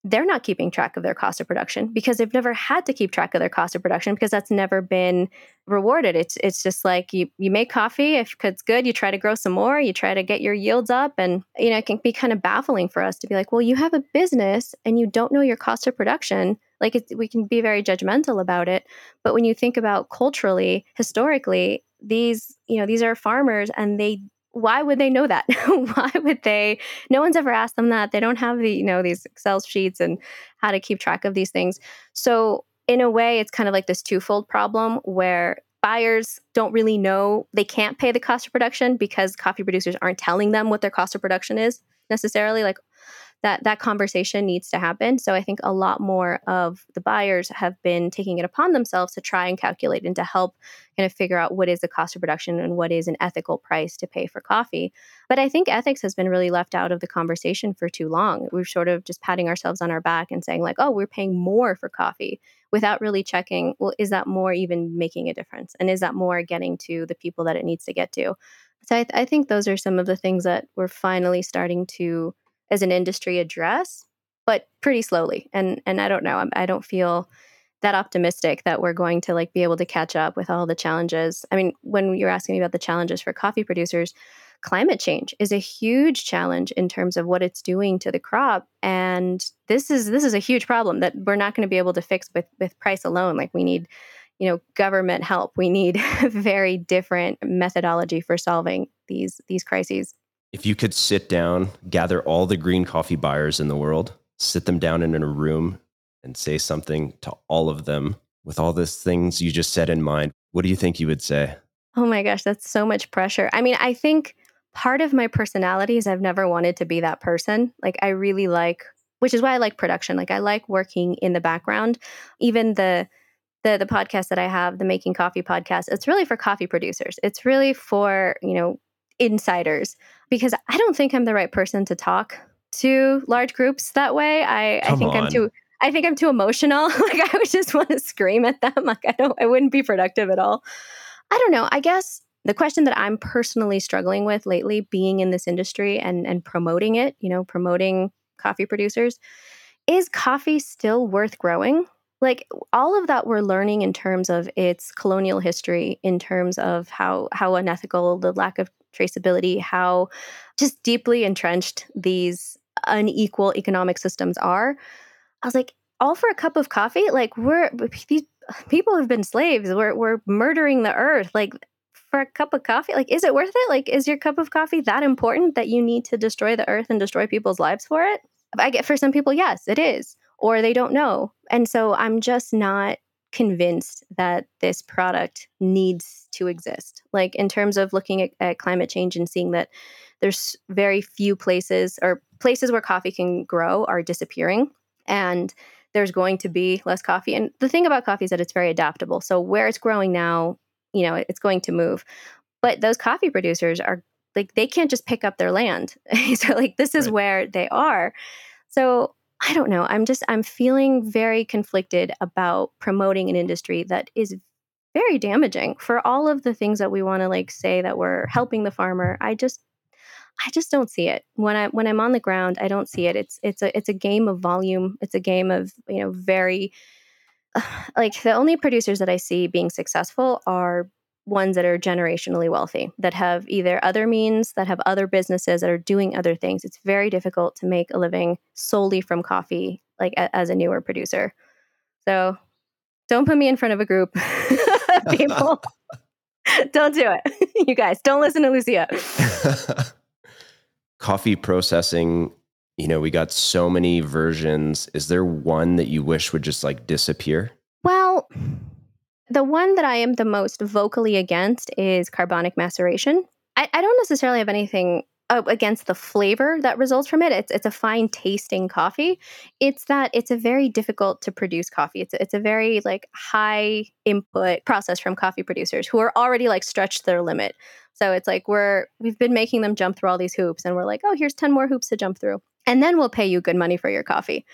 they're not keeping track of their cost of production because they've never had to keep track of their cost of production because that's never been rewarded. It's it's just like you you make coffee if it's good, you try to grow some more, you try to get your yields up, and you know it can be kind of baffling for us to be like, well, you have a business and you don't know your cost of production. Like we can be very judgmental about it, but when you think about culturally, historically, these you know these are farmers and they why would they know that? why would they? No one's ever asked them that. They don't have the, you know, these Excel sheets and how to keep track of these things. So, in a way, it's kind of like this twofold problem where buyers don't really know they can't pay the cost of production because coffee producers aren't telling them what their cost of production is necessarily. Like that that conversation needs to happen. So I think a lot more of the buyers have been taking it upon themselves to try and calculate and to help kind of figure out what is the cost of production and what is an ethical price to pay for coffee. But I think ethics has been really left out of the conversation for too long. We're sort of just patting ourselves on our back and saying like, "Oh, we're paying more for coffee." Without really checking, well, is that more even making a difference? And is that more getting to the people that it needs to get to? So I, th- I think those are some of the things that we're finally starting to as an industry address, but pretty slowly. And and I don't know. I'm, I don't feel that optimistic that we're going to like be able to catch up with all the challenges. I mean, when you're asking me about the challenges for coffee producers, climate change is a huge challenge in terms of what it's doing to the crop and this is this is a huge problem that we're not going to be able to fix with with price alone like we need you know government help we need very different methodology for solving these these crises if you could sit down, gather all the green coffee buyers in the world, sit them down in a room and say something to all of them with all these things you just said in mind, what do you think you would say? Oh my gosh, that's so much pressure. I mean, I think part of my personality is I've never wanted to be that person. Like, I really like, which is why I like production. Like, I like working in the background. Even the, the the podcast that I have, the Making Coffee podcast, it's really for coffee producers. It's really for, you know, insiders because I don't think I'm the right person to talk to large groups that way. I, I think on. I'm too I think I'm too emotional. like I would just want to scream at them. Like I don't I wouldn't be productive at all. I don't know. I guess the question that I'm personally struggling with lately being in this industry and and promoting it, you know, promoting coffee producers, is coffee still worth growing? Like all of that we're learning in terms of its colonial history, in terms of how how unethical the lack of traceability, how just deeply entrenched these unequal economic systems are. I was like, all for a cup of coffee? Like we're these people have been slaves. We're we're murdering the earth. Like for a cup of coffee, like is it worth it? Like is your cup of coffee that important that you need to destroy the earth and destroy people's lives for it? I get for some people, yes, it is. Or they don't know. And so I'm just not convinced that this product needs to exist. Like in terms of looking at, at, climate change and seeing that there's very few places or places where coffee can grow are disappearing and there's going to be less coffee. And the thing about coffee is that it's very adaptable. So where it's growing now, you know, it's going to move. But those coffee producers are like they can't just pick up their land. so like this is right. where they are. So I don't know. I'm just I'm feeling very conflicted about promoting an industry that is very damaging for all of the things that we want to like say that we're helping the farmer. I just I just don't see it. When I when I'm on the ground, I don't see it. It's it's a it's a game of volume. It's a game of, you know, very like the only producers that I see being successful are ones that are generationally wealthy, that have either other means, that have other businesses that are doing other things. It's very difficult to make a living solely from coffee, like a, as a newer producer. So don't put me in front of a group of people. don't do it. you guys, don't listen to Lucia. coffee processing you know we got so many versions is there one that you wish would just like disappear well the one that I am the most vocally against is carbonic maceration. I, I don't necessarily have anything uh, against the flavor that results from it. It's it's a fine tasting coffee. It's that it's a very difficult to produce coffee. It's it's a very like high input process from coffee producers who are already like stretched their limit. So it's like we're we've been making them jump through all these hoops, and we're like, oh, here's ten more hoops to jump through, and then we'll pay you good money for your coffee.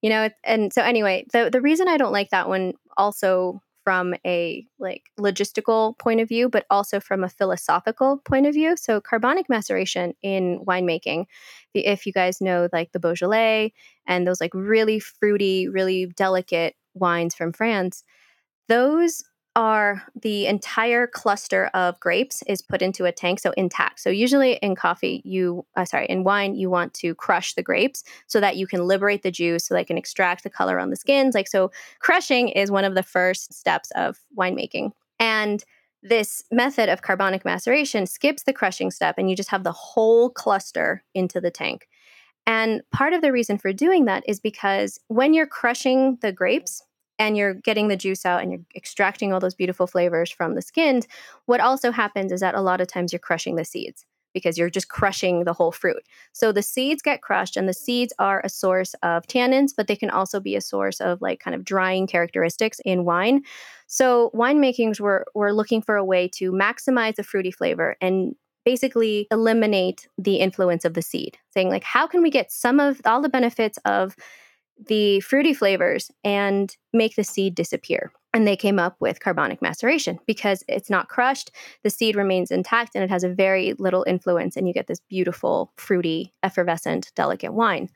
You know, and so anyway, the the reason I don't like that one also from a like logistical point of view, but also from a philosophical point of view. So carbonic maceration in winemaking, if you guys know like the Beaujolais and those like really fruity, really delicate wines from France, those are the entire cluster of grapes is put into a tank so intact. So usually in coffee you uh, sorry in wine you want to crush the grapes so that you can liberate the juice so they can extract the color on the skins. Like so crushing is one of the first steps of winemaking. And this method of carbonic maceration skips the crushing step and you just have the whole cluster into the tank. And part of the reason for doing that is because when you're crushing the grapes and you're getting the juice out and you're extracting all those beautiful flavors from the skins, what also happens is that a lot of times you're crushing the seeds. because you're just crushing the whole fruit. So the seeds get crushed, and the seeds are a source of tannins, but they can also be a source of like kind of drying characteristics in wine. So winemakers were were looking for a way to maximize the fruity flavor and basically eliminate the influence of the seed, saying like, how can we get some of all the benefits of the fruity flavors and make the seed disappear? And they came up with carbonic maceration because it's not crushed, the seed remains intact, and it has a very little influence, and you get this beautiful, fruity, effervescent, delicate wine.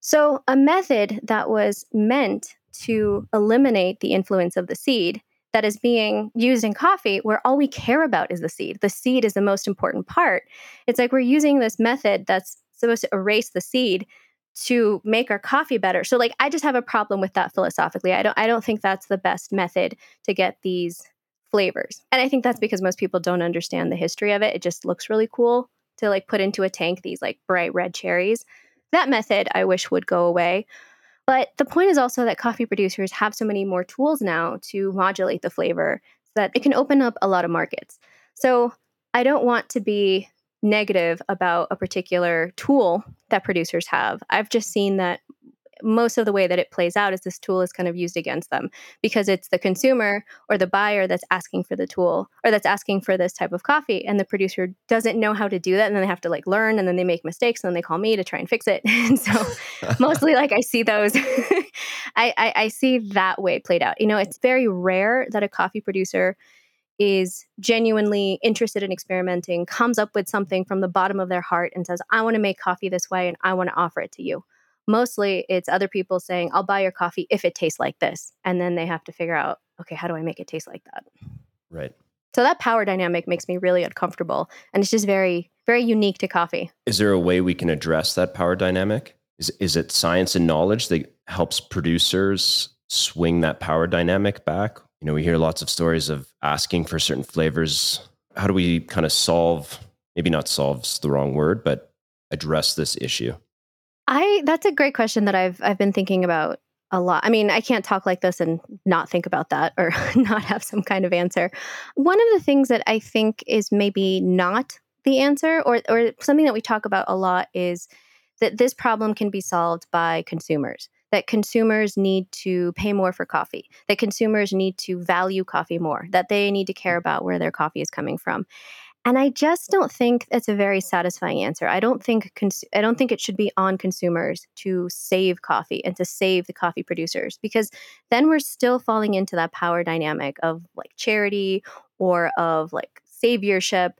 So, a method that was meant to eliminate the influence of the seed that is being used in coffee, where all we care about is the seed. The seed is the most important part. It's like we're using this method that's supposed to erase the seed to make our coffee better. So like I just have a problem with that philosophically. I don't I don't think that's the best method to get these flavors. And I think that's because most people don't understand the history of it. It just looks really cool to like put into a tank these like bright red cherries. That method I wish would go away. But the point is also that coffee producers have so many more tools now to modulate the flavor so that it can open up a lot of markets. So I don't want to be negative about a particular tool that producers have. I've just seen that most of the way that it plays out is this tool is kind of used against them because it's the consumer or the buyer that's asking for the tool or that's asking for this type of coffee and the producer doesn't know how to do that and then they have to like learn and then they make mistakes and then they call me to try and fix it. And so mostly like i see those. I, I i see that way played out. You know it's very rare that a coffee producer is genuinely interested in experimenting, comes up with something from the bottom of their heart and says, I want to make coffee this way and I want to offer it to you. Mostly it's other people saying, I'll buy your coffee if it tastes like this. And then they have to figure out, okay, how do I make it taste like that? Right. So that power dynamic makes me really uncomfortable. And it's just very, very unique to coffee. Is there a way we can address that power dynamic? Is, is it science and knowledge that helps producers swing that power dynamic back? You know, we hear lots of stories of asking for certain flavors. How do we kind of solve, maybe not solves the wrong word, but address this issue? I that's a great question that I've I've been thinking about a lot. I mean, I can't talk like this and not think about that or not have some kind of answer. One of the things that I think is maybe not the answer or or something that we talk about a lot is that this problem can be solved by consumers that consumers need to pay more for coffee, that consumers need to value coffee more, that they need to care about where their coffee is coming from. And I just don't think it's a very satisfying answer. I don't think cons- I don't think it should be on consumers to save coffee and to save the coffee producers because then we're still falling into that power dynamic of like charity or of like saviorship.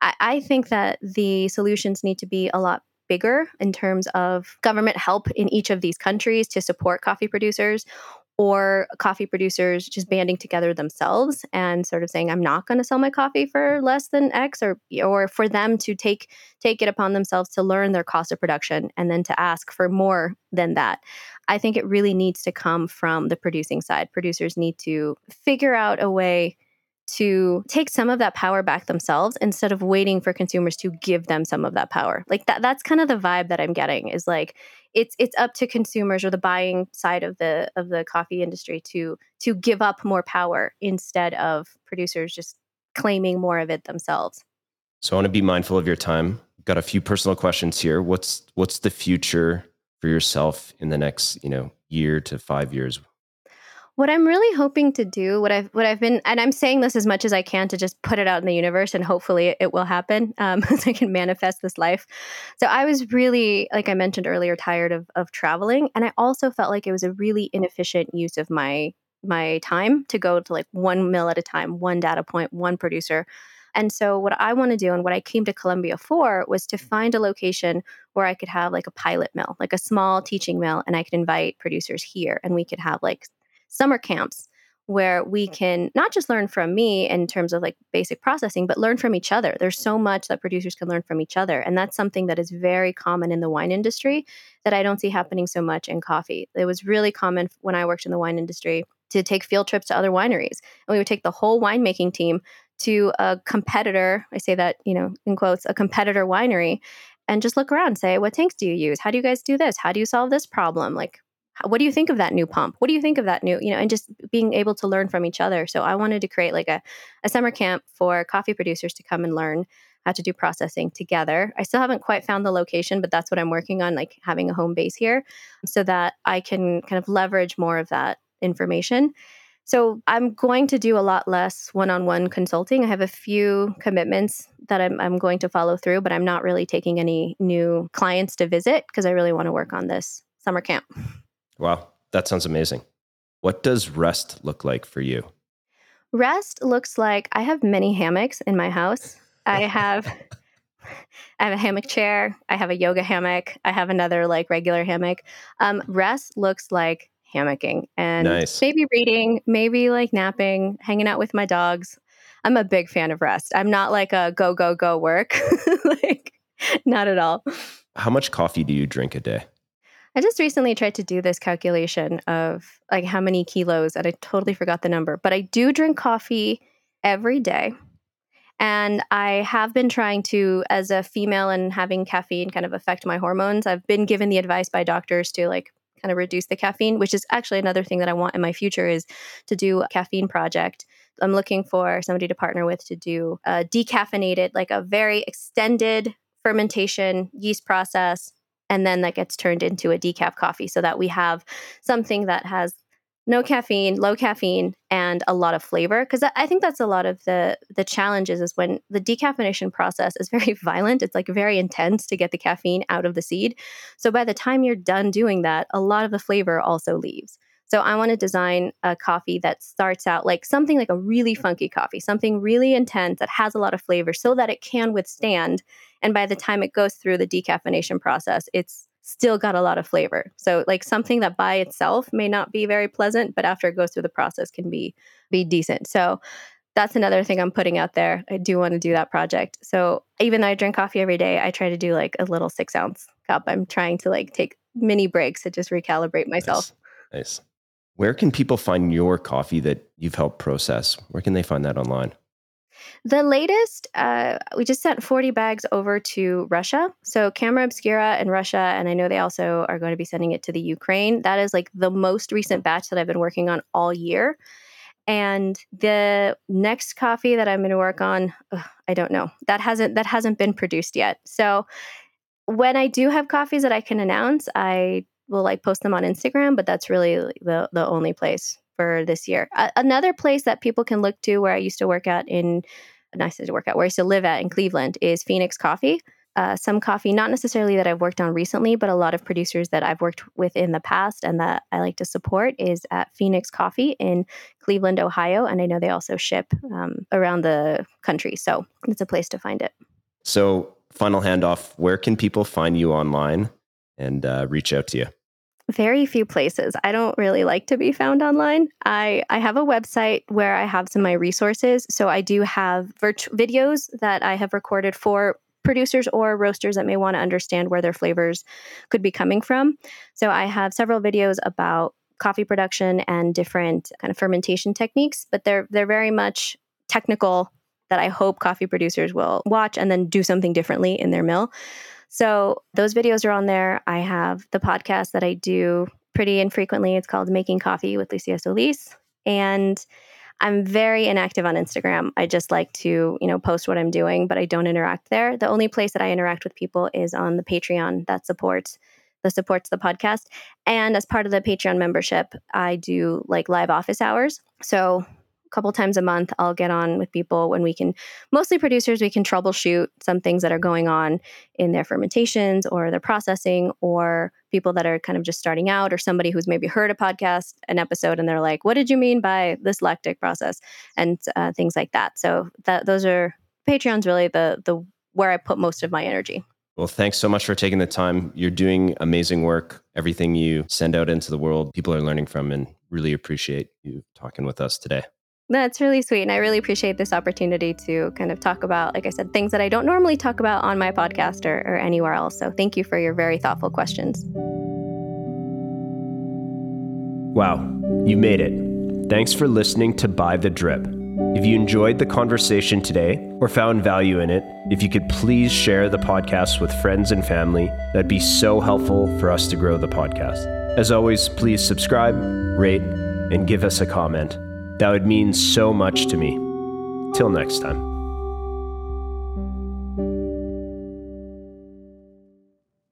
I, I think that the solutions need to be a lot bigger in terms of government help in each of these countries to support coffee producers or coffee producers just banding together themselves and sort of saying i'm not going to sell my coffee for less than x or or for them to take take it upon themselves to learn their cost of production and then to ask for more than that. I think it really needs to come from the producing side. Producers need to figure out a way to take some of that power back themselves instead of waiting for consumers to give them some of that power. Like that that's kind of the vibe that I'm getting is like it's it's up to consumers or the buying side of the of the coffee industry to to give up more power instead of producers just claiming more of it themselves. So I want to be mindful of your time. Got a few personal questions here. What's what's the future for yourself in the next, you know, year to 5 years? What I'm really hoping to do, what I've what I've been, and I'm saying this as much as I can to just put it out in the universe, and hopefully it, will happen, um, so I can manifest this life. So I was really, like I mentioned earlier, tired of of traveling, and I also felt like it was a really inefficient use of my my time to go to like one mill at a time, one data point, one producer. And so, what I want to do and what I came to Colombia for was to find a location where I could have like a pilot mill, like a small teaching mill, and I could invite producers here and we could have like summer camps where we mm. can not just learn from me in terms of like basic processing, but learn from each other. There's so much that producers can learn from each other. And that's something that is very common in the wine industry that I don't see happening so much in coffee. It was really common when I worked in the wine industry to take field trips to other wineries. And we would take the whole winemaking team to a competitor, I say that, you know, in quotes, a competitor winery and just look around and say, what tanks do you use? How do you guys do this? How do you solve this problem? Like, what do you think of that new pump what do you think of that new you know and just being able to learn from each other so i wanted to create like a, a summer camp for coffee producers to come and learn how to do processing together. I still haven't quite found the location, but that's what I'm working on, like having a home base here so that I can kind of leverage more of that information. So I'm going to do a lot less one-on-one consulting. I have a few commitments that I'm, I'm going to follow through, but I'm not really taking any new clients to visit because I really want to work on this summer camp. Wow, that sounds amazing. What does rest look like for you? Rest looks like I have many hammocks in my house. I have I have a hammock chair, I have a yoga hammock, I have another like regular hammock. Um, rest looks like hammocking and Nice. maybe reading, maybe like napping, hanging out with my dogs. I'm a big fan of rest. I'm not like a go go go work. like not at all. How much coffee do you drink a day? I just recently tried to do this calculation of like how many kilos, and I totally forgot the number. But I do drink coffee every day. And I have been trying to, as a female and having caffeine kind of affect my hormones, I've been given the advice by doctors to like kind of reduce the caffeine, which is actually another thing that I want in my future is to do a caffeine project. I'm looking for somebody to partner with to do a decaffeinated, like a very extended fermentation yeast process and then that gets turned into a decaf coffee so that we have something that has no caffeine, low caffeine, and a lot of flavor. Because I think that's a lot of the the challenges is when the decaffeination process is very violent. It's like very intense to get the caffeine out of the seed. So by the time you're done doing that, a lot of the flavor also leaves. So I want to design a coffee that starts out like something like a really funky coffee, something really intense that has a lot of flavor so that it can withstand and by the time it goes through the decaffeination process, it's still got a lot of flavor. So like something that by itself may not be very pleasant, but after it goes through the process can be be decent. So that's another thing I'm putting out there. I do want to do that project. So even though I drink coffee every day, I try to do like a little six ounce cup. I'm trying to like take mini breaks to just recalibrate myself. Nice. nice. Where can people find your coffee that you've helped process? Where can they find that online? The latest, uh, we just sent 40 bags over to Russia. So Camera Obscura in Russia, and I know they also are going to be sending it to the Ukraine. That is like the most recent batch that I've been working on all year. And the next coffee that I'm going to work on, ugh, I don't know. That hasn't that hasn't been produced yet. So when I do have coffees that I can announce, I will like post them on Instagram, but that's really the the only place for this year. Another place that people can look to where I used to work at in, nice to work at, where I used to live at in Cleveland is Phoenix Coffee. Uh, some coffee, not necessarily that I've worked on recently, but a lot of producers that I've worked with in the past and that I like to support is at Phoenix Coffee in Cleveland, Ohio. And I know they also ship um, around the country. So it's a place to find it. So, final handoff where can people find you online and uh, reach out to you? very few places. I don't really like to be found online. I, I have a website where I have some of my resources. So I do have virtu- videos that I have recorded for producers or roasters that may want to understand where their flavors could be coming from. So I have several videos about coffee production and different kind of fermentation techniques, but they're they're very much technical that I hope coffee producers will watch and then do something differently in their mill. So those videos are on there. I have the podcast that I do pretty infrequently. It's called Making Coffee with Lucia Solis. And I'm very inactive on Instagram. I just like to, you know, post what I'm doing, but I don't interact there. The only place that I interact with people is on the Patreon that supports that supports the podcast. And as part of the Patreon membership, I do like live office hours. So couple times a month i'll get on with people when we can mostly producers we can troubleshoot some things that are going on in their fermentations or their processing or people that are kind of just starting out or somebody who's maybe heard a podcast an episode and they're like what did you mean by this lactic process and uh, things like that so that those are patreon's really the the where i put most of my energy well, thanks so much for taking the time. You're doing amazing work. Everything you send out into the world, people are learning from, and really appreciate you talking with us today. That's really sweet. And I really appreciate this opportunity to kind of talk about, like I said, things that I don't normally talk about on my podcast or, or anywhere else. So thank you for your very thoughtful questions. Wow, you made it. Thanks for listening to Buy the Drip. If you enjoyed the conversation today or found value in it, if you could please share the podcast with friends and family, that'd be so helpful for us to grow the podcast. As always, please subscribe, rate, and give us a comment. That would mean so much to me. Till next time.